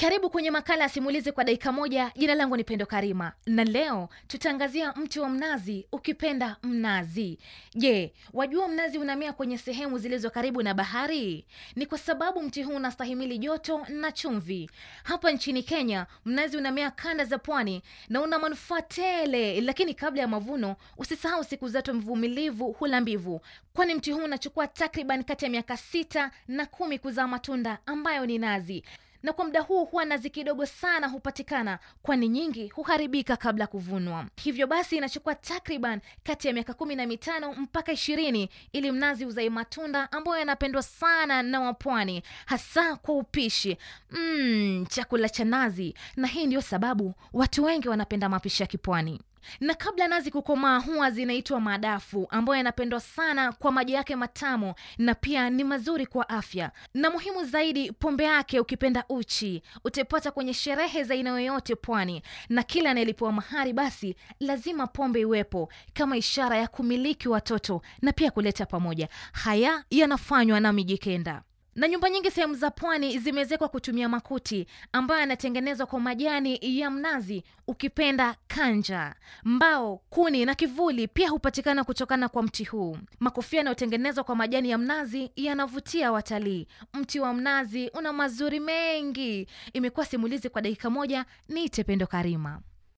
Karibu kwenye makala ya simulizi kwa dakika moja. Jina langu ni Pendo Karima na leo tutaangazia mti wa mnazi, ukipenda mnazi. Je, wajua mnazi unamea kwenye sehemu zilizo karibu na bahari? Ni kwa sababu mti huu unastahimili joto na chumvi. Hapa nchini Kenya, mnazi unamea kanda za pwani na una manufaa tele, lakini kabla ya mavuno, usisahau siku zote mvumilivu hula mbivu, kwani mti huu unachukua takriban kati ya miaka sita na kumi kuzaa matunda ambayo ni nazi na kwa muda huu huwa nazi kidogo sana hupatikana, kwani nyingi huharibika kabla kuvunwa. Hivyo basi inachukua takriban kati ya miaka kumi na mitano mpaka ishirini ili mnazi uzae matunda ambayo yanapendwa sana na wapwani, hasa kwa upishi. Mm, chakula cha nazi, na hii ndio sababu watu wengi wanapenda mapishi ya kipwani na kabla nazi kukomaa huwa zinaitwa madafu ambayo yanapendwa sana kwa maji yake matamu na pia ni mazuri kwa afya, na muhimu zaidi, pombe yake ukipenda uchi utaipata kwenye sherehe za aina yoyote pwani, na kila anayelipewa mahari basi lazima pombe iwepo kama ishara ya kumiliki watoto na pia kuleta pamoja. Haya yanafanywa na Mijikenda na nyumba nyingi sehemu za pwani zimeezekwa kutumia makuti ambayo yanatengenezwa kwa majani ya mnazi, ukipenda kanja. Mbao, kuni na kivuli pia hupatikana kutokana kwa mti huu. Makofia yanayotengenezwa kwa majani ya mnazi yanavutia watalii. Mti wa mnazi una mazuri mengi. Imekuwa simulizi kwa dakika moja. Niite Pendo Karima.